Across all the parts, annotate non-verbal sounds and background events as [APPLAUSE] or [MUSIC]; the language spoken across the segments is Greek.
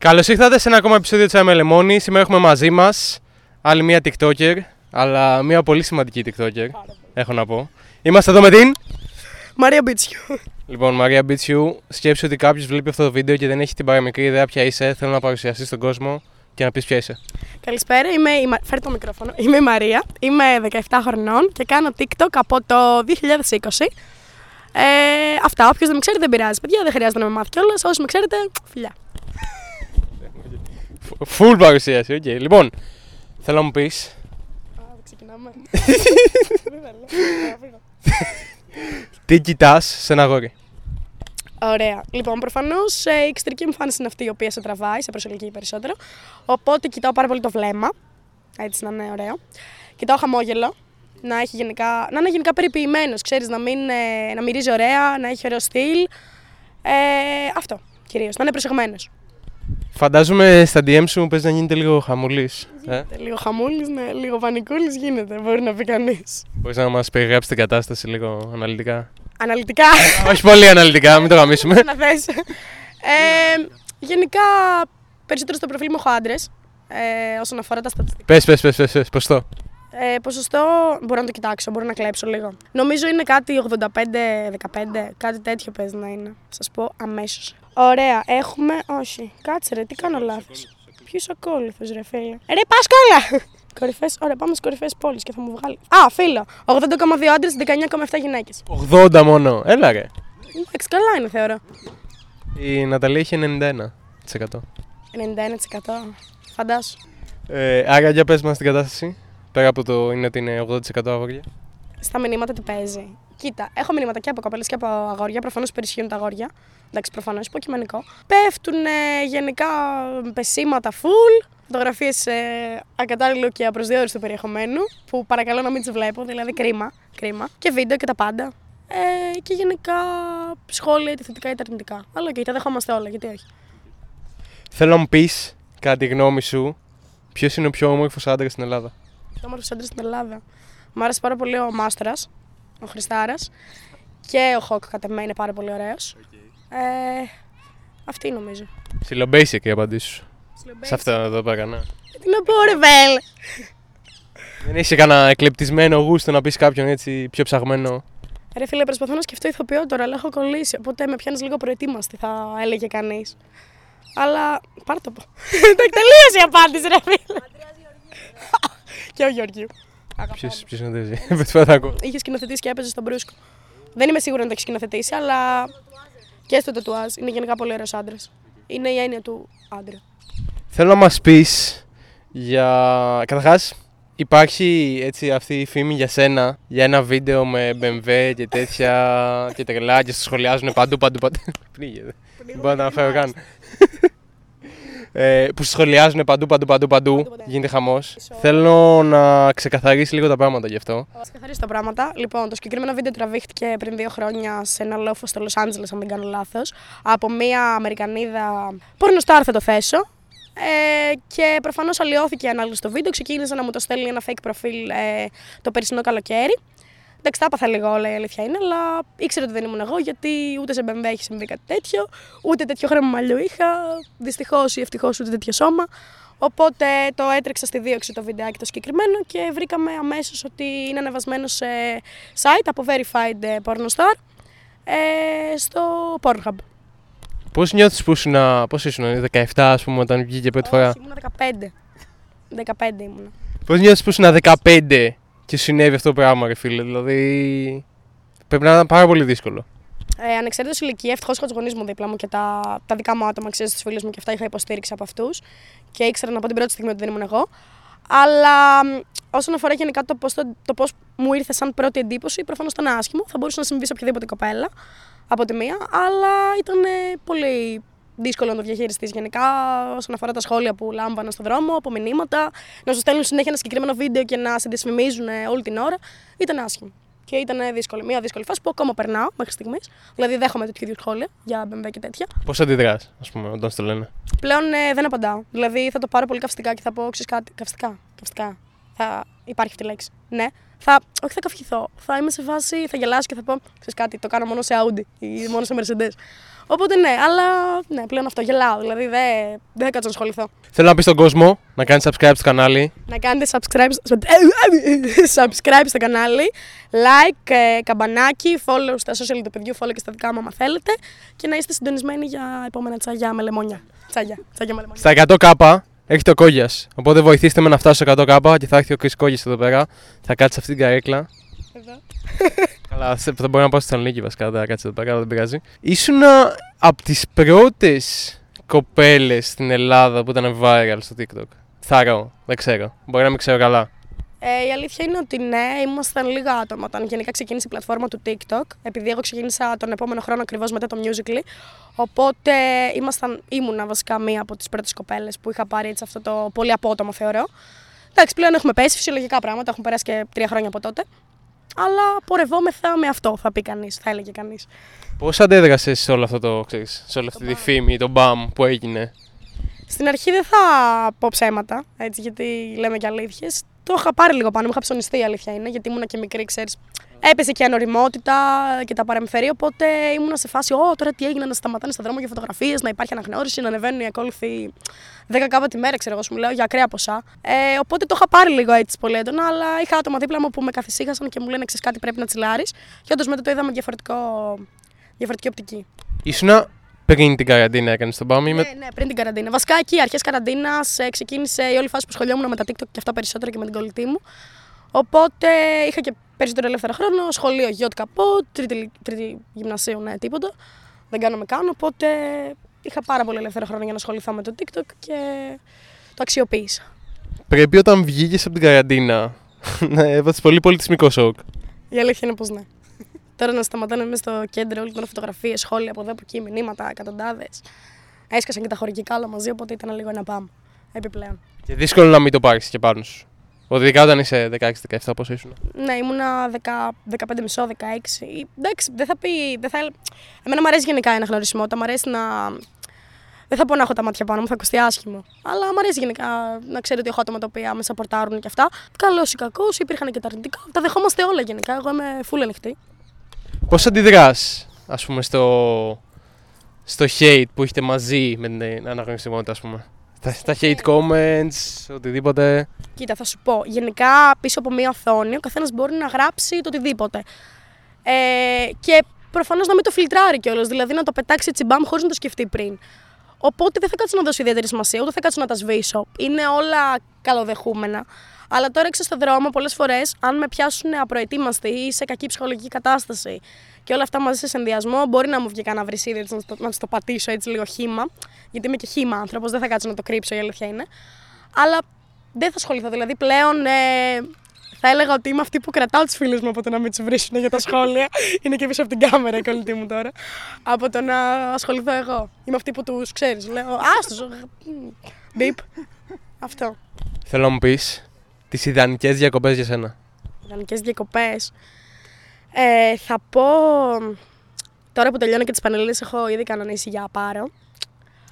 Καλώς ήρθατε σε ένα ακόμα επεισόδιο της Αμελεμόνη. Σήμερα έχουμε μαζί μας άλλη μία TikToker, αλλά μία πολύ σημαντική TikToker. Έχω να πω. Είμαστε εδώ με την. Μαρία Μπίτσιου. Λοιπόν, Μαρία Μπίτσιου, σκέψου ότι κάποιος βλέπει αυτό το βίντεο και δεν έχει την παραμικρή ιδέα ποια είσαι. Θέλω να παρουσιαστεί στον κόσμο και να πεις ποια είσαι. Καλησπέρα, είμαι η Μα... Φέρε το μικρόφωνο. Είμαι η Μαρία, είμαι 17 χρονών και κάνω TikTok από το 2020. Ε, αυτά, όποιος δεν με ξέρει δεν πειράζει. Παιδιά, δεν χρειάζεται να με μάθει κιόλας. Όσοι με ξέρετε, φιλιά. Φουλ παρουσίαση, οκ. Λοιπόν, θέλω να μου πεις. Α, ξεκινάμε. [LAUGHS] Τι κοιτάς σε ένα αγόρι; Ωραία. Λοιπόν, προφανώς η εξωτερική εμφάνιση είναι αυτή η οποία σε τραβάει, σε προσελκύει περισσότερο. Οπότε κοιτάω πάρα πολύ το βλέμμα. Έτσι να είναι ωραίο. Κοιτάω χαμόγελο. Να, έχει γενικά, να είναι γενικά περιποιημένος, ξέρεις, να, μην, ε, να μυρίζει ωραία, να έχει ωραίο στυλ. Ε, αυτό κυρίως. Να είναι προσεγμένος. Φαντάζομαι στα DM σου παίζει να γίνεται λίγο χαμουλή. Ε; Λίγο χαμούλης, ναι, λίγο πανικούλη γίνεται, μπορεί να πει κανείς. Μπορείς να μας περιγράψεις την κατάσταση λίγο αναλυτικά; Αναλυτικά. [LAUGHS] Όχι πολύ αναλυτικά, μην το γαμίσουμε. να θες. Ε, γενικά, περισσότερο στο προφίλ μου έχω άντρες. Ε, όσον αφορά τα στατιστικά. Πες, πες, πες, πες, πώ το. Ε, ποσοστό μπορώ να το κοιτάξω, μπορώ να κλέψω λίγο. Νομίζω είναι κάτι 85-15, κάτι τέτοιο παίζει να είναι. Σας πω αμέσως. Ωραία, έχουμε. Όχι, κάτσε ρε, τι κάνω λάθος. Ποιος ακόλουθο, ρε φίλε. Ρε, πας κόλλα! [LAUGHS] Κορυφές, ωραία, πάμε στις κορυφαίε πόλεις και θα μου βγάλει. Α, φίλο. 80,2 άντρες, 19,7 γυναίκες. 80 μόνο. Έλα ρε. Εντάξει, καλά είναι θεωρώ. Η Ναταλή έχει 91%. 91%. Φαντάσου. Ε, άρα για πες μας την κατάσταση. Πέρα από το είναι ότι είναι 80% αγόρια. Στα μηνύματα τι παίζει. Κοίτα, έχω μηνύματα και από κοπέλες και από αγόρια. Προφανώς περισχύουν τα αγόρια. Εντάξει, προφανώς υποκειμενικό. Πέφτουν ε, γενικά πεσήματα full. Φωτογραφίες ε, ακατάλληλου και απροσδιορίστου περιεχομένου. Που παρακαλώ να μην τις βλέπω, δηλαδή κρίμα. κρίμα. Και βίντεο και τα πάντα. Ε, και γενικά σχόλια είτε θετικά είτε αρνητικά. Αλλά και τα δεχόμαστε όλα, γιατί όχι. Θέλω να μου πεις, κατά τη γνώμη σου, ποιος είναι ο πιο όμορφος άντρας στην Ελλάδα; Πιο όμορφο άντρα στην Ελλάδα. Μ' άρεσε πάρα πολύ ο Μάστορας, ο Χριστάρα. Και ο Χοκ κατά μένα είναι πάρα πολύ ωραίος. Ε, αυτή νομίζω. Ψιλο basic η απαντήση σου. Σε αυτό εδώ πέρα, ναι. Τι να πω, ρε Βέλ. Δεν είσαι κανένα εκλεπτισμένο γούστο να πεις κάποιον έτσι πιο ψαγμένο. Ρε φίλε, προσπαθώ να σκεφτώ ηθοποιό τώρα, αλλά έχω κολλήσει. Οπότε με πιάνεις λίγο προετοίμαστη, θα έλεγε κανείς. Αλλά πάρ' το πω. [LAUGHS] Το τελείωσε η απάντηση, ρε φίλε. Και ο Γεωργίου. Ποιο είναι τέτοιο. Δεν θα ακούω. Είχες σκηνοθετήσει και έπαιζες στον Μπρούσκο. Δεν είμαι σίγουρη αν το έχεις σκηνοθετήσει, αλλά και στο τετουάζ. Είναι γενικά πολύ ωραίος άντρας. Είναι η έννοια του άντρα. Θέλω να μας πεις για. Καταρχάς, υπάρχει έτσι αυτή η φήμη για σένα για ένα βίντεο με BMW και τέτοια και τρελά και στο σχολιάζουν παντού παντού παντού. [LAUGHS] Πνίγεται. Δεν μπορώ να τα αναφέρω καν. Ε, που σχολιάζουν παντού, παντού, παντού, παντού. Γίνεται χαμός. Θέλω να ξεκαθαρίσει λίγο τα πράγματα γι' αυτό. Θα ξεκαθαρίσω τα πράγματα. Λοιπόν, το συγκεκριμένο βίντεο τραβήχτηκε πριν δύο χρόνια σε ένα λόφο στο Λο Άντζελε, αν δεν κάνω λάθος. Από μία Αμερικανίδα. Πορνοστάρ θα το θέσω. Ε, και προφανώς αλλοιώθηκε η ανάλυση στο βίντεο. Ξεκίνησε να μου το στέλνει ένα fake προφίλ ε, το περσινό καλοκαίρι. Εντάξει, τα έπαθα λίγο όλα η αλήθεια είναι, αλλά ήξερα ότι δεν ήμουν εγώ γιατί ούτε σε BMW έχει συμβεί κάτι τέτοιο, ούτε τέτοιο χρέμα μαλλιού είχα. Δυστυχώς ή ευτυχώς ούτε τέτοιο σώμα. Οπότε το έτρεξα στη δίωξη το βιντεάκι το συγκεκριμένο και βρήκαμε αμέσως ότι είναι ανεβασμένο σε site από verified pornostar ε, στο Pornhub. Πώς νιώθεις που ήσουν, πώς ήσουν, 17 ας πούμε, όταν βγήκε πρώτη φορά; Όχι, ήμουν 15. 15 ήμουν. Πώς νιώθεις που ήσουν 15 και συνέβη αυτό το πράγμα, ρε φίλε. Δηλαδή. Πρέπει να ήταν πάρα πολύ δύσκολο. Ε, Ανεξαρτήτω ηλικία, ευτυχώς είχα τους γονείς μου δίπλα μου και τα, τα δικά μου άτομα, ξέρεις, τους φίλους μου και αυτά είχα υποστήριξη από αυτούς. Και ήξερα από την πρώτη στιγμή ότι δεν ήμουν εγώ. Αλλά όσον αφορά γενικά το πώς το, πώς μου ήρθε σαν πρώτη εντύπωση, προφανώς ήταν άσχημο. Θα μπορούσε να συμβεί σε οποιαδήποτε κοπέλα από τη μία, αλλά ήταν πολύ δύσκολο να το διαχειριστείς γενικά όσον αφορά τα σχόλια που λάμβανα στον δρόμο, από μηνύματα, να σου στέλνουν συνέχεια ένα συγκεκριμένο βίντεο και να σε δυσφημίζουν όλη την ώρα. Ήταν άσχημο. Και ήταν δύσκολη, μια δύσκολη φάση που ακόμα περνάω μέχρι στιγμής. Δηλαδή, δέχομαι τέτοιου είδους σχόλια για BMW και τέτοια. Πώς αντιδράς, ας πούμε, όταν στο λένε; Πλέον ε, δεν απαντάω. Δηλαδή, θα το πάρω πολύ καυστικά και θα πω ξέρεις κάτι. Καυστικά. Καυστικά. Θα υπάρχει αυτή η λέξη. Ναι, θα, όχι θα καυχηθώ. Θα είμαι σε φάση, θα γελάσω και θα πω: Ξέρεις κάτι, το κάνω μόνο σε Audi ή μόνο σε Mercedes. Οπότε ναι, αλλά ναι, πλέον αυτό γελάω. Δηλαδή δεν, δεν θα κάτσω να ασχοληθώ. Θέλω να πεις στον κόσμο να κάνει subscribe στο κανάλι. Να κάνετε subscribe, στο- [LAUGHS] subscribe στο κανάλι, like, ε, καμπανάκι, follow στα social του παιδιού, follow και στα δικά μου άμα θέλετε και να είστε συντονισμένοι για επόμενα τσάγια με λεμόνια. Τσάγια, τσάγια με λεμόνια. Στα 100k έχει το κόγιας. Οπότε βοηθήστε με να φτάσω στο 100k και θα έρθει ο Chris Κόγιας εδώ πέρα. Θα κάτσει σε αυτήν την καρέκλα. Εδώ. Καλά, σε- θα μπορεί να πάω στη Θεσσαλονίκη βασικά. Δεν θα κάτσει εδώ πέρα, αλλά δεν πειράζει. Ήσουν από τις πρώτες κοπέλες στην Ελλάδα που ήταν viral στο TikTok. Θαρώ, δεν ξέρω. Μπορεί να μην ξέρω καλά. Ε, η αλήθεια είναι ότι ναι, ήμασταν λίγα άτομα όταν γενικά ξεκίνησε η πλατφόρμα του TikTok. Επειδή εγώ ξεκίνησα τον επόμενο χρόνο ακριβώς μετά το Musical.ly. Οπότε ήμασταν, ήμουνα βασικά μία από τις πρώτες κοπέλες που είχα πάρει έτσι αυτό το πολύ απότομο θεωρώ. Εντάξει, πλέον έχουμε πέσει φυσιολογικά πράγματα, έχουν περάσει και τρία χρόνια από τότε. Αλλά πορευόμεθα με αυτό, θα πει κανείς, θα έλεγε κανείς. Πώς αντέδρασες σε όλο αυτό το, ξέρεις, σε όλη αυτή τη φήμη, το μπαμ που έγινε; Στην αρχή δεν θα πω ψέματα, έτσι, γιατί λέμε και αλήθειες. Το είχα πάρει λίγο πάνω, μου είχα ψωνιστεί η αλήθεια είναι, γιατί ήμουνα και μικρή, ξέρεις. Έπεσε και η ανοριμότητα και τα παρεμφερεί, οπότε ήμουνα σε φάση, Ω, τώρα τι έγινε, να σταματάνε στα δρόμο για φωτογραφίες, να υπάρχει αναγνώριση, να ανεβαίνουν οι ακόλουθοι 10 κάπου τη μέρα, ξέρω εγώ, σου μιλάω για ακραία ποσά. Ε, οπότε το είχα πάρει λίγο έτσι πολύ έντονα, αλλά είχα άτομα δίπλα μου που με καθησύχασαν και μου λένε, ξέρεις κάτι πρέπει να τσιλάρεις. Και όντως μετά το είδαμε διαφορετικό, διαφορετική οπτική. Ήσουνα πριν την καραντίνα έκανες τον μπαμ ή με... Ναι, ναι, πριν την καραντίνα. Βασικά εκεί, αρχές καραντίνας, ξεκίνησε η όλη φάση που σχολιόμουν με τα TikTok και αυτά περισσότερο και με την κολλητή μου. Οπότε είχα και περισσότερο ελεύθερο χρόνο. Σχολείο γιότ καπό, τρίτη, τρίτη γυμνασίου, ναι, τίποτα. Δεν κάνω με κάνω. Οπότε είχα πάρα πολύ ελεύθερο χρόνο για να ασχοληθώ με το TikTok και το αξιοποίησα. Πρέπει όταν βγήκες από την καραντίνα [LAUGHS] να έβασε πολύ πολιτισμικό σοκ. Η αλήθεια είναι πως ναι. Τώρα να σταματάνε μέσα στο κέντρο όλη την φωτογραφίε, σχόλια από εδώ από εκεί, μηνύματα, εκατοντάδες. Έσκασαν και τα χωρικικά όλα μαζί, οπότε ήταν λίγο ένα πάμ. Επιπλέον. Και δύσκολο να μην το πάρεις και πάνω σου. Ειδικά όταν είσαι 16-17, πόσο ήσουν; Ναι, ήμουνα 10, 15 μισό, 16. Εντάξει, δεν θα πει. Δεν θα... Εμένα μου αρέσει γενικά η αναγνωρισιμότητα. Μ' αρέσει να. Δεν θα πω να έχω τα μάτια πάνω μου, θα ακουστεί άσχημο. Αλλά μου αρέσει γενικά να ξέρω ότι έχω άτομα τα οποία με σαπορτάρουν και αυτά. Καλός ή κακός, υπήρχαν και τα αρνητικά. Τα δεχόμαστε όλα γενικά. Εγώ είμαι full ανοιχτή. Πώς αντιδράς, ας πούμε, στο, στο hate που έχετε μαζί με την αναγνωρισιμότητα, ας πούμε; Στα, στα hate comments, οτιδήποτε. Κοίτα, θα σου πω. Γενικά πίσω από μία οθόνη ο καθένας μπορεί να γράψει το οτιδήποτε. Ε, και προφανώς να μην το φιλτράρει κιόλας. Δηλαδή να το πετάξει έτσι μπαμ χωρίς να το σκεφτεί πριν. Οπότε δεν θα κάτσω να δώσω ιδιαίτερη σημασία, ούτε θα κάτσω να τα σβήσω. Είναι όλα καλοδεχούμενα. Αλλά τώρα έξω στον δρόμο, πολλές φορές, αν με πιάσουν απροετοίμαστοι ή σε κακή ψυχολογική κατάσταση και όλα αυτά μαζί σε συνδυασμό, μπορεί να μου βγει κανένα βρυσίδι έτσι, να, το, να τους το πατήσω έτσι λίγο χήμα. Γιατί είμαι και χήμα άνθρωπος, δεν θα κάτσω να το κρύψω, η αλήθεια είναι. Αλλά δεν θα ασχοληθώ. Δηλαδή πλέον ε, θα έλεγα ότι είμαι αυτή που κρατάω τους φίλους μου από το να μην τους βρίσουν για τα σχόλια. [LAUGHS] είναι και πίσω από την κάμερα η κολλητή μου τώρα. Από το να ασχοληθώ εγώ. Είμαι αυτή που τους ξέρεις. Λέω Άστο. Μπίπ. Αυτό. Θέλω να μου πεις τις ιδανικές διακοπές για σένα. Ιδανικές διακοπές. Ε, θα πω. Τώρα που τελειώνω και τις πανελλήνιε, έχω ήδη κανονίσει για πάρω.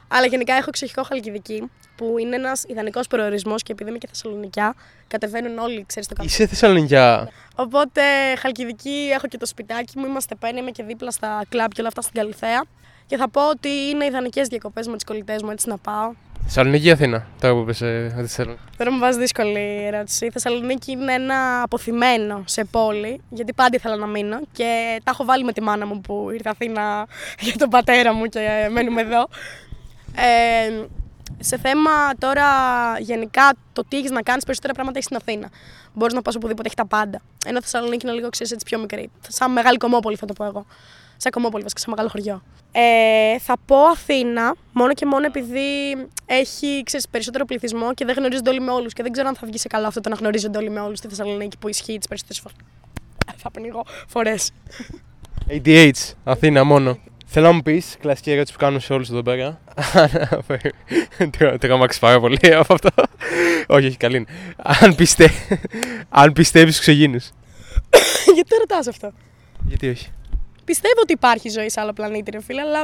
Αλλά γενικά έχω εξοχικό χαλκιδική, που είναι ένας ιδανικός προορισμός και επειδή είμαι και Θεσσαλονικιά, κατεβαίνουν όλοι, ξέρεις το καφέ. Είσαι Θεσσαλονικιά. Οπότε χαλκιδική έχω και το σπιτάκι μου, είμαστε πέντε, είμαι και δίπλα στα κλαμπ και όλα αυτά στην Καλυθέα. Και θα πω ότι είναι ιδανικές διακοπές με του κολλητές μου, έτσι να πάω. Θεσσαλονίκη ή Αθήνα, τώρα που είπες ε, ότι θέλω. Τώρα μου βάζεις δύσκολη ερώτηση. Η Θεσσαλονίκη είναι ένα αποθυμένο σε πόλη, γιατί πάντα ήθελα να μείνω και τα έχω βάλει με τη μάνα μου που ήρθε Αθήνα [LAUGHS] για τον πατέρα μου και μένουμε εδώ. Ε, σε θέμα τώρα γενικά το τι έχεις να κάνεις, περισσότερα πράγματα έχεις στην Αθήνα. Μπορείς να πας οπουδήποτε, έχει τα πάντα. Ενώ Θεσσαλονίκη είναι λίγο ξέρεις έτσι πιο μικρή. Σαν μεγάλη κομμόπολη θα το πω εγώ. Σαν κομμόπολη, βασικά, σαν μεγάλο χωριό. Ε, θα πω Αθήνα, μόνο και μόνο επειδή έχει ξέρεις, περισσότερο πληθυσμό και δεν γνωρίζονται όλοι με όλους. Και δεν ξέρω αν θα βγει σε καλό αυτό το να γνωρίζονται όλοι με όλους στη Θεσσαλονίκη που ισχύει τις περισσότερες φορέ. [LAUGHS] θα πνιγώ φορές. ADH, Αθήνα μόνο. Θέλω να μου πεις, κλασική ερώτηση που κάνουμε σε όλους εδώ πέρα. [LAUGHS] Τρόμαξε πάρα πολύ από αυτό. όχι, όχι, καλή είναι. Αν, πιστε... Αν πιστεύεις στους ξεγίνους. [COUGHS] Γιατί το ρωτάς αυτό; Γιατί όχι. Πιστεύω ότι υπάρχει ζωή σε άλλο πλανήτη, ρε φίλε, αλλά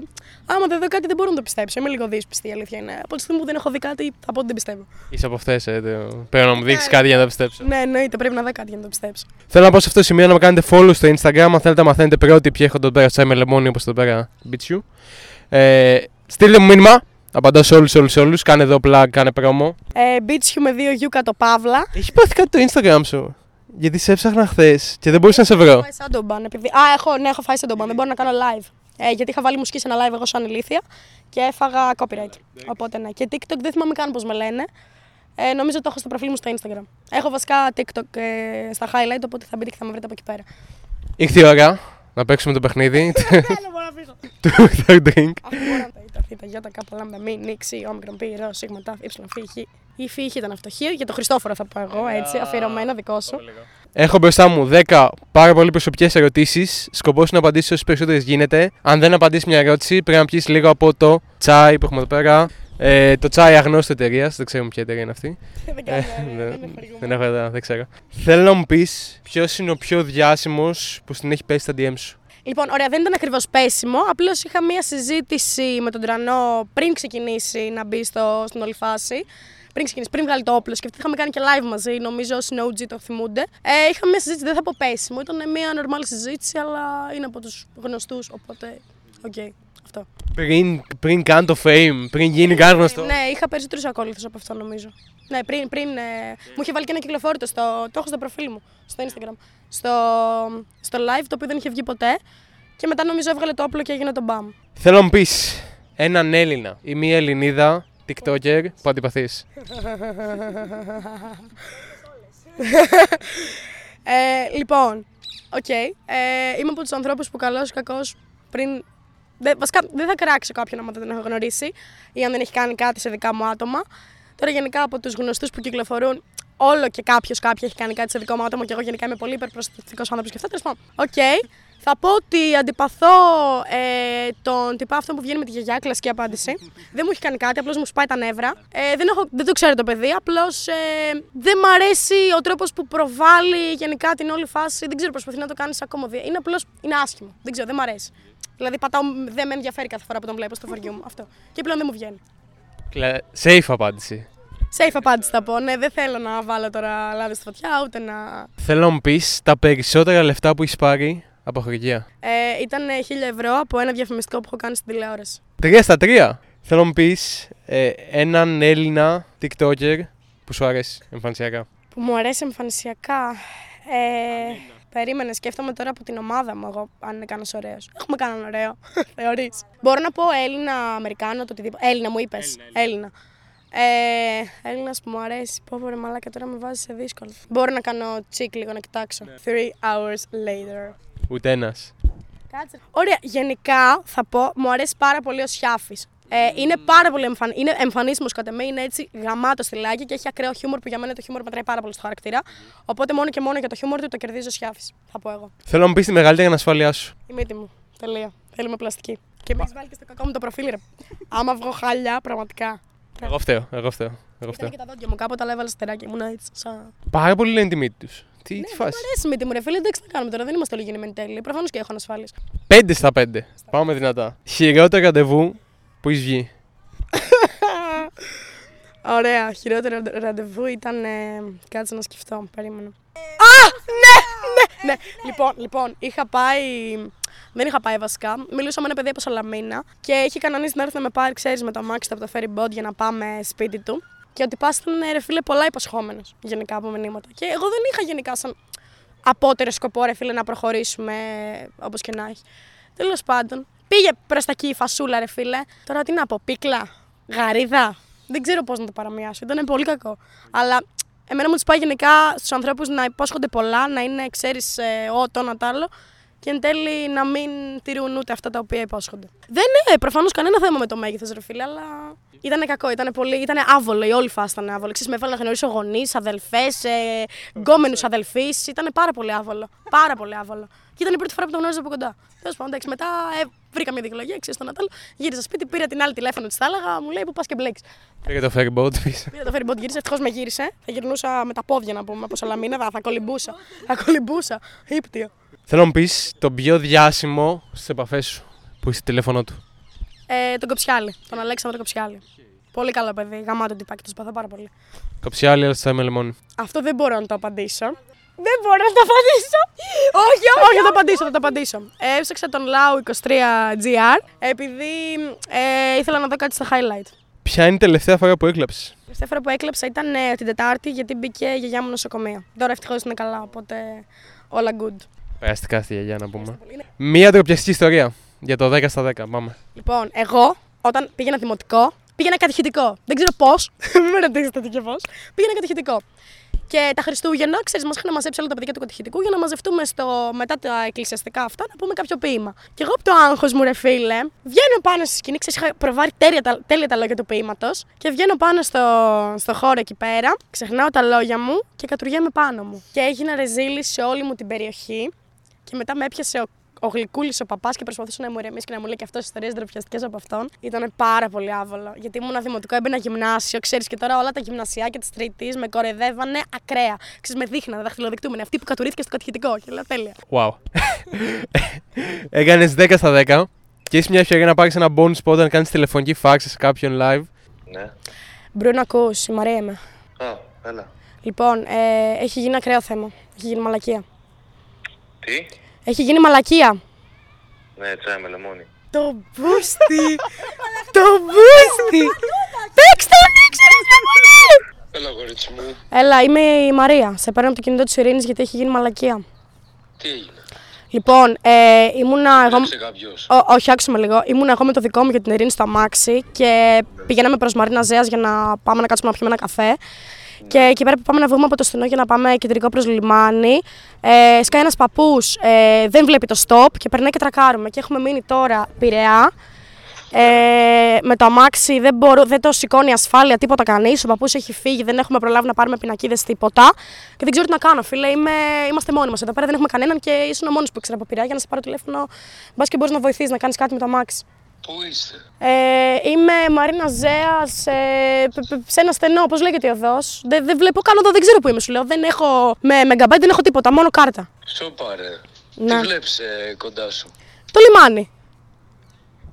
άμα δεν δω κάτι δεν μπορώ να το πιστέψω. Είμαι λίγο δύσπιστη, η αλήθεια είναι. Από τη στιγμή που δεν έχω δει κάτι, θα πω ότι δεν πιστεύω. Είσαι από αυτές, ε, το- πρέπει να μου δείξεις κάτι για να το πιστέψω. Ναι, εννοείται, πρέπει να δω κάτι για να το πιστέψω. Θέλω να πω σε αυτό το σημείο να με κάνετε follow στο Instagram. Αν θέλετε να μαθαίνετε πρώτοι ποιοι έχω τον πέρα τσάι με λεμόνι όπως τον πέρα μπιτσιού. Ε, στείλτε μου μήνυμα. Απαντάω σε όλους, όλους, όλους. Κάνε εδώ plug, κάνε promo. Ε, Beach You με δύο γιου κάτω παύλα. Έχει πάθει κάτι το Instagram σου. Γιατί σε έψαχνα χθες και δεν μπορούσα να σε βρω. Φάει σαν τον μπαν. Επειδή... Α, έχω, ναι, έχω φάει σαν τον μπαν. Δεν μπορώ να κάνω live. Ε, γιατί είχα βάλει μουσική σε ένα live εγώ σαν ηλίθεια και έφαγα copyright. Οπότε ναι. Και TikTok δεν θυμάμαι καν πώς με λένε. Ε, νομίζω το έχω στο προφίλ μου στο Instagram. Έχω βασικά TikTok ε, στα highlight, οπότε θα μπείτε και θα με βρείτε από εκεί πέρα. Ήρθε η ώρα να παίξουμε το παιχνίδι [LAUGHS] του Third Drink. Αυτό μπορεί να τα είτε θήτα, γιώτα, κάπα, λάμδα, μη, νίξη, όμικρον, πι, ρο, σίγμα, τάφ, ύψιλον, φι, χ. Η φι χ ήταν αυτοχείο. Για το Χριστόφορο θα πω εγώ, έτσι, αφιερωμένα δικό σου. Έχω μπροστά μου 10 πάρα πολύ προσωπικές ερωτήσεις. Σκοπός είναι να απαντήσεις όσες περισσότερες γίνεται. Αν δεν απαντήσεις μια ερώτηση, πρέπει να πιεις λίγο από το τσάι που έχουμε εδώ πέρα. Ε, το τσάι αγνώστου εταιρείας, δεν ξέρουμε ποια εταιρεία είναι αυτή. [LAUGHS] Δεν Ε, κάνω, δεν- δεν είναι δεν χορηγούμενο. έχω ιδέα, δεν ξέρω. Θέλω να μου πεις ποιος είναι ο πιο διάσημος που στην έχει πέσει στα DM σου. Λοιπόν, ωραία, δεν ήταν ακριβώς πέσιμο. Απλώς είχα μία συζήτηση με τον Τρανό πριν ξεκινήσει να μπει στο, στην όλη φάση. Πριν ξεκινήσει, πριν βγάλει το όπλο. Και αυτή είχαμε κάνει και live μαζί, νομίζω όσοι είναι OG το θυμούνται. Ε, είχαμε μία συζήτηση, δεν θα πω πέσιμο. Ήταν μία normal συζήτηση, αλλά είναι από τους γνωστούς. Οπότε, οκ, αυτό. Πριν, πριν καν το fame, πριν γίνει καν γνωστό. Ναι, είχα περισσότερους ακόλουθους από αυτό νομίζω. Ναι, πριν, πριν ε, μου είχε βάλει και ένα ακυκλοφόρητο στο. Το έχω στο προφίλ μου, στο Instagram. Στο, στο live, το οποίο δεν είχε βγει ποτέ. Και μετά νομίζω έβγαλε το όπλο και έγινε το μπαμ. Θέλω να μου πεις έναν Έλληνα ή μία Ελληνίδα TikToker που αντιπαθείς. Ε, λοιπόν, οκ. Ε, είμαι από τους ανθρώπους που καλός ή κακός πριν. Δε, βασικά δεν θα κράξω κάποιον άμα δεν τον έχω γνωρίσει ή αν δεν έχει κάνει κάτι σε δικά μου άτομα. Τώρα γενικά από τους γνωστούς που κυκλοφορούν, όλο και κάποιος κάποια έχει κάνει κάτι σε δικό μου άτομο και εγώ γενικά είμαι πολύ υπερπροστατευτικός άνθρωπος και αυτό. Τέλος πάντων. Οκ. Θα πω ότι αντιπαθώ ε, τον τυπά αυτό που βγαίνει με τη γιαγιά, κλασική απάντηση. δεν μου έχει κάνει κάτι, απλώς μου σπάει τα νεύρα. Ε, δεν, έχω, δεν το ξέρω το παιδί, απλώς ε, δεν μ' αρέσει ο τρόπος που προβάλλει γενικά την όλη φάση. Δεν ξέρω, προσπαθεί να το κάνει σαν κομμωδία. Είναι απλώς είναι άσχημο. Δεν ξέρω, δεν μ' αρέσει. Δηλαδή, πατάω, δεν με ενδιαφέρει κάθε φορά που τον βλέπω στο φοριού μου. Αυτό. Και πλέον δεν μου βγαίνει. Safe απάντηση. Safe απάντηση θα πω. Ναι, δεν θέλω να βάλω τώρα λάδι στη φωτιά, ούτε να. Θέλω να μου πεις τα περισσότερα λεφτά που έχεις πάρει από χορηγία. Ε, ήταν 1000 ευρώ από ένα διαφημιστικό που έχω κάνει στην τηλεόραση. Τρία στα τρία. Θέλω να μου πεις ε, έναν Έλληνα TikToker που σου αρέσει εμφανισιακά. Που μου αρέσει εμφανισιακά. Ε, περίμενε, σκέφτομαι τώρα από την ομάδα μου, εγώ, αν είναι κανένας ωραίος. Έχουμε κανέναν ωραίο. [LAUGHS] Θεωρείς. Μπορώ να πω Έλληνα, Αμερικάνο, το οτιδήποτε. Έλληνα μου είπες. Έλληνα. Ε, Έλληνας που μου αρέσει. Πω πω ρε μαλάκα, τώρα με βάζεις σε δύσκολο. Μπορώ να κάνω τσικ λίγο να κοιτάξω. Three hours later. Ούτε ένας. Κάτσε. Ωραία, γενικά θα πω, μου αρέσει πάρα πολύ ο Σιάφης. Ε, είναι πάρα πολύ εμφανή. Είναι εμφανίσιμος κατά με, είναι έτσι γαμάτο στυλάκι και έχει ακραίο χιούμορ που για μένα το χιούμορ μετράει πάρα πολύ στο χαρακτήρα. Οπότε μόνο και μόνο για το χιούμορ του το κερδίζει ο Σιάφης. Θα πω εγώ. Θέλω να μου πεις τη μεγαλύτερη ανασφάλειά σου. Η μύτη μου. Τελεία. Θέλουμε πλαστική. Και με έχει βάλει και στο κακό μου το προφίλ, ρε. Άμα βγω χάλια, πραγματικά. Εγώ φταίω, εγώ φταίω. Εγώ Ήταν φταίω. και τα δόντια μου κάποτε, αλλά έβαλα στεράκι. Ήμουν έτσι. Σαν... Πάρα πολύ λένε τη μύτη τους. Τι, Ναι, τι δεν φάση. μου αρέσει η μύτη μου, ρε φίλε. Εντάξει, τι θα κάνουμε τώρα. Δεν είμαστε όλοι γεννημένοι τέλειοι. Προφανώς και έχω ανασφάλειε. Πέντε στα πέντε. Πάμε δυνατά. Χειρότερο ραντεβού που έχεις βγει. [LAUGHS] Ωραία, χειρότερο ραντε- ραντεβού ήταν. Ε, κάτσε να σκεφτώ, περίμενα. Α! Ναι! Ναι! ναι. Λοιπόν, λοιπόν, είχα πάει. Δεν είχα πάει βασικά. Μιλούσα με ένα παιδί από Σαλαμίνα και είχε κανονίσει να έρθει να με πάρει, ξέρεις, με το αμάξι του από το ferry boat για να πάμε σπίτι του. Και ότι πα ήταν ρε φίλε πολλά υποσχόμενος γενικά από μηνύματα. Και εγώ δεν είχα γενικά σαν απότερο σκοπό, ρε φίλε, να προχωρήσουμε όπως και να έχει. Τέλος πάντων, πήγε προς τα εκεί η φασούλα, ρε φίλε. Τώρα τι να πω, πίκλα, γαρίδα. Δεν ξέρω πώς να το παραμοιάσω. Ήταν πολύ κακό. Αλλά εμένα μου τους πάει γενικά στους ανθρώπους να υπόσχονται πολλά, να είναι, ξέρεις, ε, ο, το, ένα, τ' άλλο. Και εν τέλει να μην τηρούν ούτε αυτά τα οποία υπόσχονται. Δεν είναι προφανώς κανένα θέμα με το μέγεθος, ρε φίλε, αλλά ήταν κακό, ήταν πολύ. Ήταν άβολο, η όλη φάση ήταν άβολο. Ξέρεις, με έβαλε να γνωρίσω γονείς, αδελφές, ε, γκόμενους αδελφείς. Ήταν πάρα πολύ άβολο. Πάρα πολύ άβολο. Και ήταν η πρώτη φορά που το γνώριζα από κοντά. Τέλος πάντων, εντάξει, μετά ε, βρήκα μια δικαιολογία, ξέρεις τον Νατάλ. Γύρισα σπίτι, πήρα την άλλη τηλέφωνο της, θα έλεγα, μου λέει που πας και μπλέξει. Πήγε το ferry boat πίσω. Πήρα το ferry boat, γύρισε, ευτυχώς με γύρισε. Θα γυρνούσα με τα πόδια να πούμε από Σαλαμίνα, θα, θα κολυμπούσα. Θα κολυμπούσα. Ήπτιο. Θέλω να μου πεις το πιο διάσημο στις επαφές σου που είσαι στο τηλέφωνο του. Ε, τον Κοψιάλη, τον Αλέξανδρο Κοψιάλη. Πολύ καλό παιδί, γαμάτο τυπάκι, το συμπαθώ πάρα πολύ. Κοψιάλη, αλλά με λεμόνι. Αυτό δεν μπορώ να το απαντήσω. Δεν μπορώ να το απαντήσω. όχι, όχι, όχι, θα το απαντήσω, θα το απαντήσω. Έψαξα τον Lau23GR επειδή ε, ήθελα να δω κάτι στο highlight. Ποια είναι η τελευταία φορά που έκλαψες; Η τελευταία φορά που έκλαψα ήταν ε, την Τετάρτη γιατί μπήκε η γιαγιά μου νοσοκομεία. Τώρα ευτυχώς είναι καλά, οπότε όλα good. Περαστικά στη γιαγιά να πούμε. Μία τροπιαστική ιστορία για το 10 στα 10. Πάμε. Λοιπόν, εγώ όταν πήγαινα δημοτικό, πήγαινα κατηχητικό. Δεν ξέρω πώς. [LAUGHS] Μην με ρωτήσετε τι και πώς. Πήγαινα κατηχητικό. Και τα Χριστούγεννα, ξέρεις, μας είχαν μαζέψει όλα τα παιδιά του κατηχητικού για να μαζευτούμε στο, μετά τα εκκλησιαστικά αυτά να πούμε κάποιο ποίημα. Και εγώ από το άγχος μου, ρε φίλε, βγαίνω πάνω στη σκηνή, ξέρεις, είχα προβάρει τέλεια, τα, τέλεια τα λόγια του ποίηματος και βγαίνω πάνω στο, στο χώρο εκεί πέρα, ξεχνάω τα λόγια μου και κατουργέμαι πάνω μου. Και έγινα ρεζίλη σε όλη μου την περιοχή και μετά με έπιασε ο ο γλυκούλης ο παπάς και προσπαθούσε να μου ηρεμήσει και να μου λέει και αυτός ιστορίες ντροπιαστικές από αυτόν. Ήταν πάρα πολύ άβολο. Γιατί ήμουν δημοτικό, έμπαινα γυμνάσιο, ξέρεις και τώρα όλα τα γυμνασιάκια τη Τρίτης με κορεδεύανε ακραία. Ξέρεις, με δείχνανε δαχτυλοδεικτούμενοι. Αυτή που κατουρίθηκε στο κατηχητικό. Και λέω τέλεια. Wow. [LAUGHS] Έκανες 10 στα 10 και είσαι μια ευκαιρία να πάρεις ένα bonus spot να κάνεις τηλεφωνική φάξη σε κάποιον live. Ναι. Μπρούν ακούς, η Μαρία είμαι. Α, έλα. Λοιπόν, ε, έχει γίνει ακραίο θέμα. Έχει γίνει μαλακία. Τι; Έχει γίνει μαλακία. Ναι, τσάι με λεμόνι. Το μπούστι! [LAUGHS] το μπούστι! Παίξτε τον ήξερε το πολύ! Έλα, κορίτσι μου. Έλα, είμαι η Μαρία. Σε παίρνω από το κινητό της Ειρήνης γιατί έχει γίνει μαλακία. Τι έγινε; Λοιπόν, ε, ήμουνα εγώ. Έγραψε κάποιος. Ω, όχι, άκουσα με λίγο. Ήμουν εγώ με το δικό μου και την Ειρήνη στο αμάξι και πηγαίναμε προς Μαρίνα Ζέας για να πάμε να κάτσουμε να πιούμε ένα καφέ. Και εκεί πέρα που πάμε να βγούμε από το στενό για να πάμε κεντρικό προς λιμάνι, ε, σκάει ένας παππούς, ε, δεν βλέπει το stop και περνάει και τρακάρουμε. Και έχουμε μείνει τώρα πειραιά. Ε, με το αμάξι δεν, μπορώ, δεν το σηκώνει ασφάλεια τίποτα κανείς. Ο παππούς έχει φύγει, δεν έχουμε προλάβει να πάρουμε πινακίδες τίποτα. Και δεν ξέρω τι να κάνω, φίλε. Είμαι, είμαστε μόνοι μας εδώ πέρα, δεν έχουμε κανέναν και ήσουν ο μόνος που ήξερα από πειραιά για να σε πάρω τηλέφωνο. Μπας και μπορείς να βοηθήσει να κάνεις κάτι με το αμάξι. Πού είστε; Ε, είμαι Μαρίνα Ζέας ε, π- π- σε ένα στενό, πώς λέγεται η οδό. Δεν, δεν βλέπω καν οδό, δεν ξέρω που είμαι. Σου λέω. Δεν έχω με megabyte, δεν έχω τίποτα, μόνο κάρτα. Σοπα ρε. Ναι. Τι βλέπεις ε, κοντά σου; Το λιμάνι.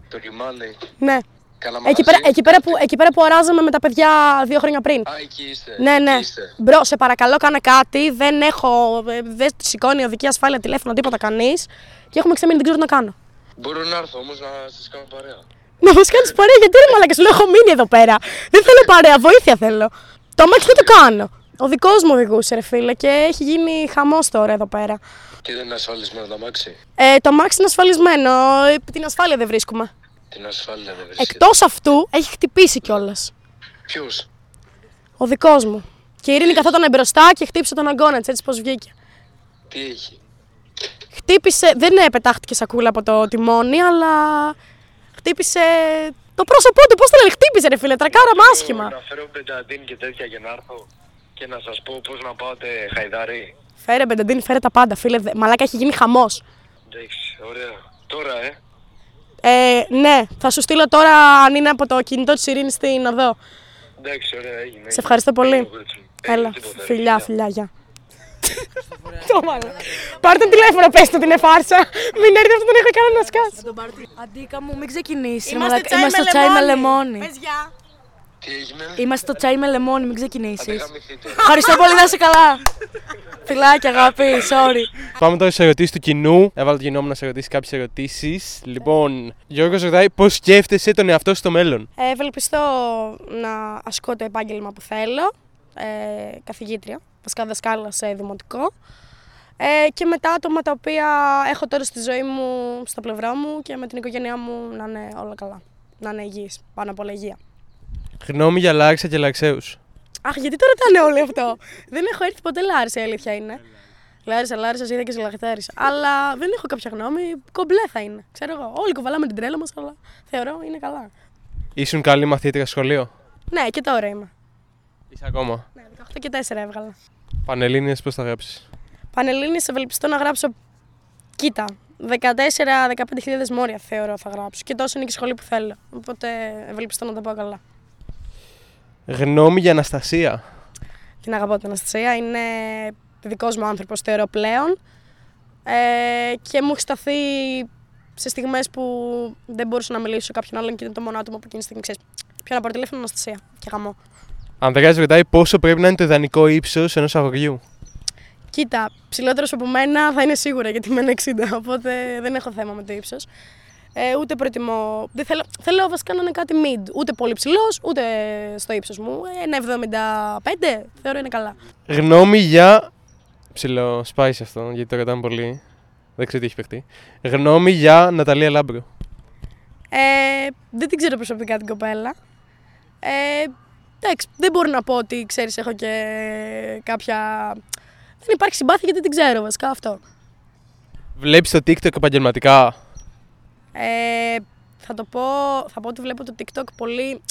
Το λιμάνι; Ναι. Καλά Εκεί πέρα, εκεί, πέρα που, εκεί πέρα που αράζαμε με τα παιδιά δύο χρόνια πριν. Α, εκεί είστε. Ναι, ναι. Εκεί είστε. Μπρο, σε παρακαλώ, κάνε κάτι. Δεν έχω. ε, Δεν σηκώνει οδική ασφάλεια τηλέφωνο, τίποτα κανείς. Και έχουμε ξεμείνει, δεν ξέρω τι να κάνω. Μπορώ να έρθω όμως να σας κάνω παρέα. Να μας κάνεις παρέα, γιατί ρε μαλάκα, σου λέω: Έχω μείνει εδώ πέρα. Δεν θέλω παρέα, βοήθεια θέλω. Το αμάξι δεν το κάνω. Ο δικός μου οδηγούσε, ρε φίλε, και έχει γίνει χαμός τώρα εδώ πέρα. Και δεν είναι ασφαλισμένο το αμάξι; Ε, το αμάξι είναι ασφαλισμένο. ε, Την ασφάλεια δεν βρίσκουμε. Την ασφάλεια δεν βρίσκεται. Εκτός αυτού, έχει χτυπήσει κιόλας. Ποιος; Ο δικός μου. Και η Ειρήνη καθόταν μπροστά και χτύπησε τον αγκώνα τη, έτσι πώ βγήκε. Τι έχει; Χτύπησε, δεν ε, πετάχτηκε σακούλα από το τιμόνι, αλλά χτύπησε το πρόσωπό του. Πώς το λένε, χτύπησε ρε φίλε, τρακάραμε άσχημα. Να φέρω πενταντίν και τέτοια για να έρθω και να σας πω πώς να πάτε χαϊδάρι. Φέρε μπενταντίνη, φέρε τα πάντα, φίλε. δε- Μαλάκα έχει γίνει χαμός. Εντάξει, ωραία. Τώρα, ε. Ε, ναι, θα σου στείλω τώρα αν είναι από το κινητό της Ειρήνης στην οδό. Εντάξει, ωραία, έγινε. Σε ευχαριστώ πολύ. Έγινε, κορίτσι μου. Έγινε, Έλα, τίποτα, φιλιά, φιλιά, γεια. Το μάλλον. Πάρ' τον τηλέφωνο, πες του την εφάρσα. Μην έρθει αυτό τον έχω κάνει να σκάσει. Αντίκα μου, μην ξεκινήσει. ρε Είμαστε μαλάκα. τσάι Είμαστε με στο τσάι με λεμόνι. λεμόνι. Πες γεια. Τι έγινε; Είμαστε στο τσάι με λεμόνι, μην Άντε, ξεκινήσεις. γαμηθείτε. Ευχαριστώ πολύ, να είσαι καλά. Φιλάκια, αγάπη, sorry. Πάμε τώρα στις ερωτήσεις του κοινού. Έβαλα το κοινό μου να σε ρωτήσει κάποιες ερωτήσεις. Λοιπόν, Γιώργος ρωτάει πώς σκέφτεσαι τον εαυτό σου στο μέλλον; Ε, ευελπιστώ να ασκώ το επάγγελμα που θέλω. Ε, καθηγήτρια, βασικά δασκάλα σε δημοτικό. Ε, και με τα άτομα τα οποία έχω τώρα στη ζωή μου, στο πλευρό μου και με την οικογένειά μου να είναι όλα καλά. Να είναι υγιής, πάνω απ' όλα υγεία. Γνώμη για Λάρισα και Λαξέους. Αχ, γιατί το ρωτάνε όλοι αυτό; δεν έχω έρθει ποτέ Λάρισα, η αλήθεια είναι. Λάρισα, Λάρισα, είδα και σε λαχτάρισα. Αλλά δεν έχω κάποια γνώμη. Κομπλέ θα είναι. Ξέρω εγώ. Όλοι κουβαλάμε την τρέλα μας, αλλά θεωρώ είναι καλά. Ήσουν καλή μαθήτρια στο σχολείο; Ναι, και τώρα είμαι. Είσαι ακόμα; Ναι, 18 και 4 έβγαλα. Πανελλήνιες, πώς θα γράψεις; Πανελλήνιες ευελπιστώ να γράψω. Κοίτα, 14-15.000 μόρια θεωρώ θα γράψω. Και τόσο είναι και η σχολή που θέλω. Οπότε ευελπιστώ να τα πάω καλά. Γνώμη για Αναστασία. Την αγαπώ την Αναστασία. Είναι δικός μου άνθρωπος, θεωρώ πλέον. Ε, και μου έχει σταθεί σε στιγμές που δεν μπορούσα να μιλήσω σε κάποιον άλλον και ήταν το μόνο άτομο που εκείνη τη στιγμή ξέρεις. Ποιο να πάρω τηλέφωνο, Αναστασία. Και γαμό. Ανδρέας ρωτάει πόσο πρέπει να είναι το ιδανικό ύψος ενός αγοριού; Κοίτα, ψηλότερος από μένα θα είναι σίγουρα γιατί είμαι ένα 60, οπότε δεν έχω θέμα με το ύψος. Ε, ούτε προτιμώ. Δεν θέλω, θέλω βασικά να είναι κάτι mid. Ούτε πολύ ψηλός, ούτε στο ύψος μου. Ένα 75 θεωρώ είναι καλά. Γνώμη για. Ψηλό, σπάει σε αυτό γιατί το ρωτάμε πολύ. Δεν ξέρω τι έχει παιχτεί. Γνώμη για Ναταλία Λάμπρο. Ε, δεν την ξέρω προσωπικά την κοπέλα. Ε, εντάξει, δεν μπορώ να πω ότι ξέρεις έχω και κάποια... Δεν υπάρχει συμπάθεια γιατί την ξέρω βασικά αυτό. Βλέπεις το TikTok επαγγελματικά; Ε, θα το πω, θα πω ότι βλέπω το TikTok πολύ...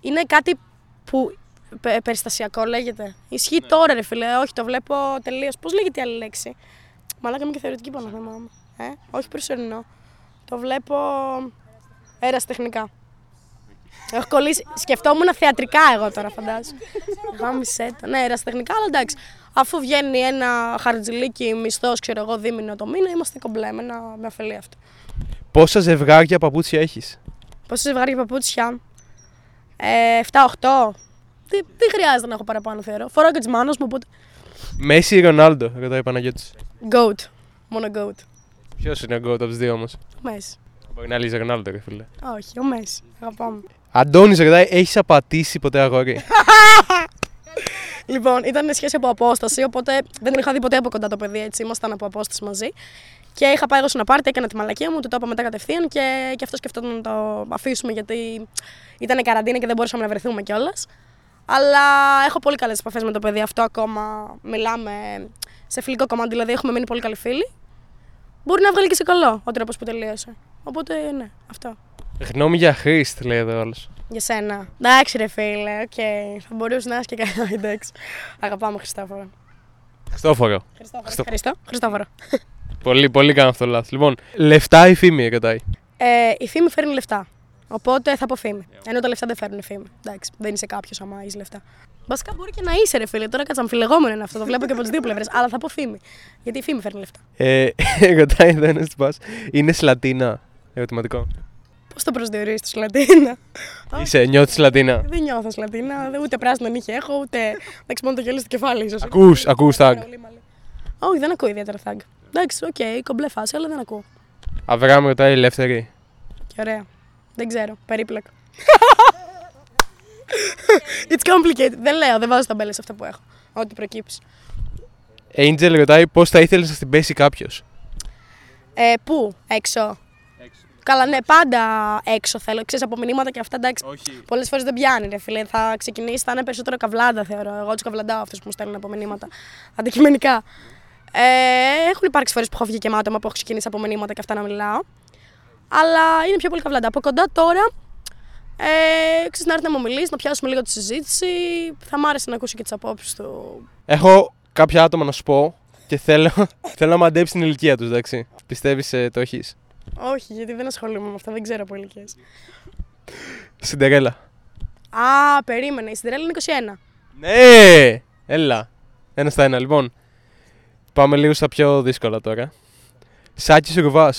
Είναι κάτι που πε- περιστασιακό λέγεται. Ισχύει τώρα ρε φίλε, όχι το βλέπω τελείως. Πώς λέγεται η άλλη λέξη; Μαλάκα είμαι και θεωρητική πάνω θέμα μου. Ε, όχι προσωρινό. Το βλέπω ερασιτεχνικά. Έχω κολλήσει. Σκεφτόμουν θεατρικά εγώ τώρα, φαντάζομαι. Γάμισε το. Ναι, ερασιτεχνικά, αλλά εντάξει. Αφού βγαίνει ένα χαρτζιλίκι μισθός, ξέρω εγώ, δίμηνο το μήνα, είμαστε κομπλέ. Με, ένα, με ωφελεί αυτό. Πόσα ζευγάρια παπούτσια έχεις; Πόσα ζευγάρια παπούτσια; Ε, 7-8. Δεν, δεν χρειάζεται να έχω παραπάνω, θεωρώ. Φοράω και τη μάνα μου, οπότε. Μέση ή Ρονάλντο, ρωτάει ο Παναγιώτης. Goat. Μόνο goat. Ποιος είναι ο γκότ από τους δύο όμως; Ο Μέση. Μπορεί να λύσει Ρονάλντο, ρε φίλε. Όχι, ο Μέση. Αγαπάμε. Αντώνης ρωτάει, έχεις απατήσει ποτέ αγόρι; [LAUGHS] Λοιπόν, ήταν σχέση από απόσταση, οπότε δεν είχα δει ποτέ από κοντά το παιδί έτσι. Ήμασταν από απόσταση μαζί. Και είχα πάει εγώ σε ένα πάρτι, έκανα τη μαλακία μου, του το είπα μετά κατευθείαν και, και αυτό σκεφτόταν να το αφήσουμε γιατί ήταν καραντίνα και δεν μπορούσαμε να βρεθούμε κιόλας. Αλλά έχω πολύ καλές επαφές με το παιδί αυτό ακόμα. Μιλάμε σε φιλικό κομμάτι, δηλαδή έχουμε μείνει πολύ καλοί φίλοι. Μπορεί να βγάλει και σε καλό ο τρόπος που τελείωσε. Οπότε ναι, αυτό. Γνώμη για Χρήστ, λέει εδώ άλλο. Για σένα. Εντάξει, ρε φίλε, οκ. Θα μπορούσε να είσαι και καλά, εντάξει. Αγαπάμε Χριστόφορο. Χριστόφορο. Χριστόφορο. Χριστό- Ευχαριστώ. Χριστόφορο. Πολύ, πολύ κάνω αυτό λάθος. Λοιπόν, λεφτά ή φήμη, ρωτάει. Ε, η φήμη φέρνει λεφτά. Οπότε θα πω φήμη. Ενώ τα λεφτά δεν φέρνουν φήμη. Εντάξει, δεν είσαι κάποιος άμα έχει λεφτά. Βασικά μπορεί και να είσαι, ρε φίλε. Τώρα κάτσε αμφιλεγόμενο είναι αυτό. Το βλέπω και από τις δύο πλευρές. Αλλά θα πω φήμη. Γιατί η φήμη φέρνει λεφτά. Ε, [LAUGHS] ρωτάει εδώ ένας του Είναι σλατίνα. Ερωτηματικό. Πώς το προσδιορίζει το Σλατίνα. [LAUGHS] Είσαι, νιώθεις σλατίνα. δεν νιώθω Σλατίνα. δεν- Ούτε πράσινο νύχι έχω, ούτε. Εντάξει, μόνο το γυαλί στο κεφάλι, ίσως. Ακούς, ακούς Thug. Όχι, δεν ακούω ιδιαίτερα Thug. Εντάξει, οκ, κομπλέ φάση, αλλά δεν ακούω. Αβράμ ρωτάει ελεύθερη. Και ωραία. Δεν ξέρω. Περίπλοκο. [LAUGHS] It's complicated. Δεν λέω, δεν βάζω ταμπέλες σε αυτά που έχω. Ό,τι προκύψει. Angel ρωτάει πώς θα ήθελες να την πέσει κάποιος; Ε, πού, έξω. Καλά, ναι, πάντα έξω θέλω. Ξέρεις, από μηνύματα και αυτά, εντάξει. Πολλές φορές δεν πιάνει, ρε φίλε. Θα ξεκινήσει, θα είναι περισσότερο καβλάντα, θεωρώ. Εγώ τους καβλαντάω αυτούς που μου στέλνουν από μηνύματα. Αντικειμενικά. Ε, έχουν υπάρξει φορές που έχω βγει και με άτομα που έχω ξεκινήσει από μηνύματα και αυτά να μιλάω. Αλλά είναι πιο πολύ καβλάντα. Από κοντά τώρα, ε, ξέρεις, να έρθει να μου μιλήσει, να πιάσουμε λίγο τη συζήτηση. Θα μ' άρεσε να ακούσω και τις απόψεις του. Έχω κάποια άτομα να σου πω και θέλω, [LAUGHS] θέλω να μαντέψει την ηλικία τους, εντάξει. Πιστεύεις το έχεις; Όχι, γιατί δεν ασχολούμαι με αυτά, δεν ξέρω από ηλικίες. Συντερέλα. Α, περίμενε. Η Σιντερέλα είναι 21. Ναι! Έλα. Ένα στα ένα. Λοιπόν, πάμε λίγο στα πιο δύσκολα τώρα. Σάκης Ρουβά.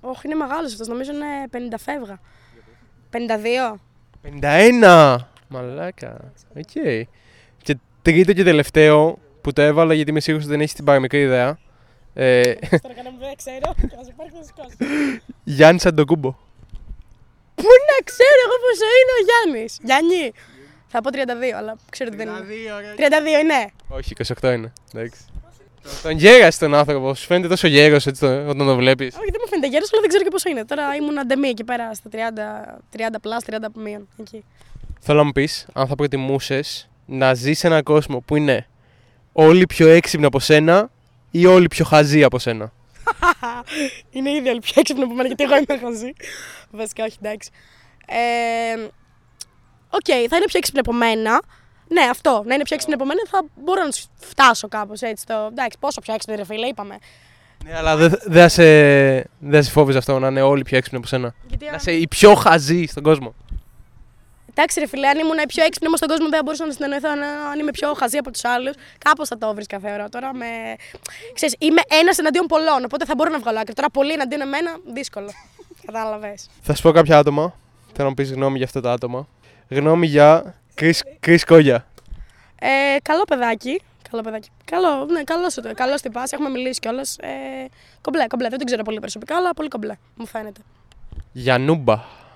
Όχι, είναι μεγάλος αυτός. Νομίζω είναι 50 φεύγα. 52. 51! Μαλάκα. Οκ. Και τρίτο και τελευταίο που το έβαλα γιατί είμαι σίγουρος ότι δεν έχεις την παραμικρή ιδέα. Ε, Τώρα κανένα δεν ξέρω. Και να σε πάρει να σηκώσει. Γιάννης Αντετοκούνμπο. Πού να ξέρω εγώ πόσο είναι ο Γιάννης. Γιάννη. Θα πω 32, αλλά ξέρω ότι δεν είναι. 32 είναι. Όχι, 28 είναι. Εντάξει. Τον γέρασε τον άνθρωπο. Σου φαίνεται τόσο γέρος έτσι το- όταν τον βλέπεις. Όχι, δεν μου φαίνεται γέρος, αλλά δεν ξέρω και πόσο είναι. Τώρα ήμουν αντεμή εκεί πέρα στα 30, 30 plus, 30 από μείον. Εκεί. Θέλω να μου πεις αν θα προτιμούσες να ζεις σε έναν κόσμο που είναι όλοι πιο έξυπνοι από σένα ή όλοι πιο χαζοί από σένα; [LAUGHS] είναι ήδη όλοι πιο έξυπνοι από μένα, γιατί εγώ είμαι χαζή. Βασικά, όχι, εντάξει. Ε, Οκ, θα είναι πιο έξυπνοι από μένα. Ναι, αυτό. Να είναι πιο έξυπνοι από μένα θα μπορώ να τους φτάσω κάπως έτσι. Το... Εντάξει, πόσο πιο έξυπνοι, ρε φίλε, είπαμε. Ναι, αλλά δεν δεν θα σε, δεν θα σε φόβιζε αυτό να είναι όλοι πιο έξυπνοι από σένα; Γιατί Να είσαι η πιο χαζή στον κόσμο; Εντάξει, ρε φίλε, αν ήμουν η πιο έξυπνη στον κόσμο, δεν μπορούσα να συνεννοηθώ αν είμαι πιο χαζή από τους άλλους. Κάπως θα το βρίσκα, θεωρώ. Τώρα με. Ξέρεις, είμαι ένας εναντίον πολλών, οπότε θα μπορώ να βγάλω άκρη. Τώρα πολύ εναντίον εμένα, δύσκολο. [LAUGHS] Κατάλαβες. Θα σου πω κάποια άτομα. Θέλω να πεις γνώμη για αυτά τα άτομα. Γνώμη για Κρι Κόγια. Ε, καλό παιδάκι. Καλό παιδάκι. Καλό, ναι, καλός, καλός στην πάση. Έχουμε μιλήσει κιόλας. Ε, κομπλέ, κομπλέ. Δεν τον ξέρω πολύ προσωπικά, αλλά πολύ κομπλέ, μου φαίνεται. Γιανούμπα.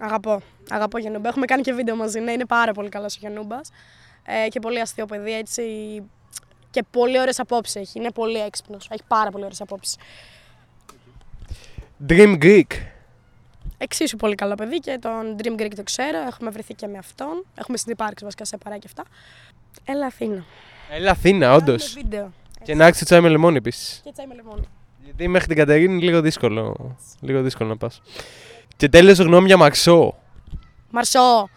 Αγαπώ. Αγαπώ Γιανούμπα. Έχουμε κάνει και βίντεο μαζί. Ναι, είναι πάρα πολύ καλός ο Γιανούμπας. Ε, και πολύ αστείο παιδί, έτσι. Και πολύ ωραίες απόψεις έχει. Είναι πολύ έξυπνος. Έχει πάρα πολύ ωραίες απόψεις. Dream Greek. Εξίσου πολύ καλό παιδί και τον Dream Greek το ξέρω. Έχουμε βρεθεί και με αυτόν. Έχουμε συνεπάρξει βασικά σε παρά και αυτά. Έλα Αθήνα. Έλα Αθήνα, όντως. Και να έχει τσάι με λεμόνι επίσης. Και τσάι με λεμόνι. Γιατί μέχρι την Κατερίνη είναι λίγο δύσκολο, λίγο δύσκολο να πας. Και τέλο γνώμη για Μαρσό. Μαρσό.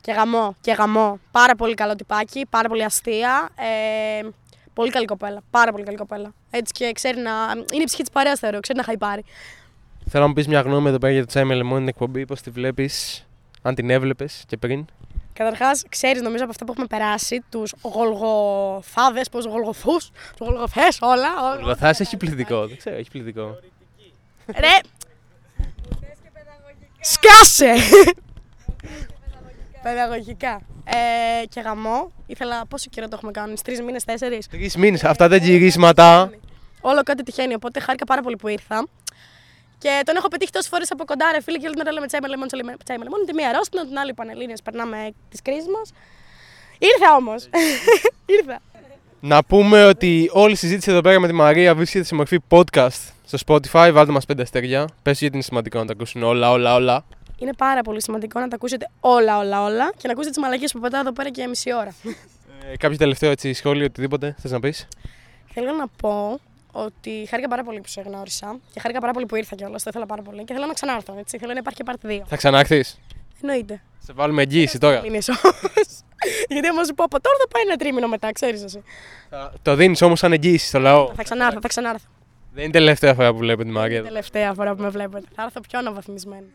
Και γαμό. Και γαμό. Πάρα πολύ καλό τυπάκι. Πάρα πολύ αστεία. Ε, πολύ καλή κοπέλα. Πάρα πολύ καλή κοπέλα. Έτσι και ξέρει να. Είναι η ψυχή της παρέας, θεωρώ. Ξέρει να χαϊπάρει. Θέλω να μου πεις μια γνώμη εδώ πέρα για το τσάι με λεμόνι την εκπομπή. Πώς τη βλέπεις, αν την έβλεπες και πριν. Καταρχάς, ξέρεις νομίζω από αυτά που έχουμε περάσει, τους γολγοθάδες, πώς γολγοθούς, τους γολγοθές, όλα. Γολγοθάς έχει πληθυντικό. Δεν ξέρω, έχει πληθυντικό. Ρε! Σκάσε! [LAUGHS] Παιδαγωγικά. Ε, και γαμό. Ήθελα πόσο καιρό το έχουμε κάνει, τρεις μήνες, τέσσερις; Τρεις μήνες. Αυτά τα γυρίσματα. Όλο κάτι τυχαίνει. Οπότε χάρηκα πάρα πολύ που ήρθα. Και τον έχω πετύχει τόσες φορές από κοντά, ρε φίλε, και όλη την ώρα λέμε τσάι με λεμόνι, τσάι με λεμόνι. Τη μία αρρώστηνα, την άλλη πανελίνε. Περνάμε τις κρίσεις μας. Ήρθα όμως. [LAUGHS] Ήρθα. Να πούμε ότι όλη η συζήτηση εδώ πέρα με τη Μαρία βρίσκεται σε μορφή podcast στο Spotify. Βάλτε μας πέντε αστέρια. Πες γιατί είναι σημαντικό να τα ακούσουν όλα, όλα, όλα. Είναι πάρα πολύ σημαντικό να τα ακούσετε όλα, όλα, όλα και να ακούσετε τις μαλακίες που πετάω εδώ πέρα και μισή ώρα. Ε, κάποιο τελευταίο έτσι, σχόλιο, οτιδήποτε θες να πεις; Θέλω να πω ότι χάρηκα πάρα πολύ που σε γνώρισα και χάρηκα πάρα πολύ που ήρθα κιόλας. Το ήθελα πάρα πολύ και θέλω να ξανάρθω. Έτσι. Θέλω να υπάρχει και part 2. Θα ξανάρθεις; Εννοείται. Σε βάλουμε εγγύηση τώρα. Είναι Γιατί άμα σου πω από τώρα θα πάει ένα τρίμηνο μετά, ξέρεις εσύ. Το δίνεις όμως σαν εγγύηση στο λαό. Θα ξανάρθω, θα ξανάρθω. Δεν είναι η τελευταία φορά που βλέπετε τη Μαρία. Δεν είναι η τελευταία φορά που με βλέπετε. Θα έρθω πιο αναβαθμισμένη.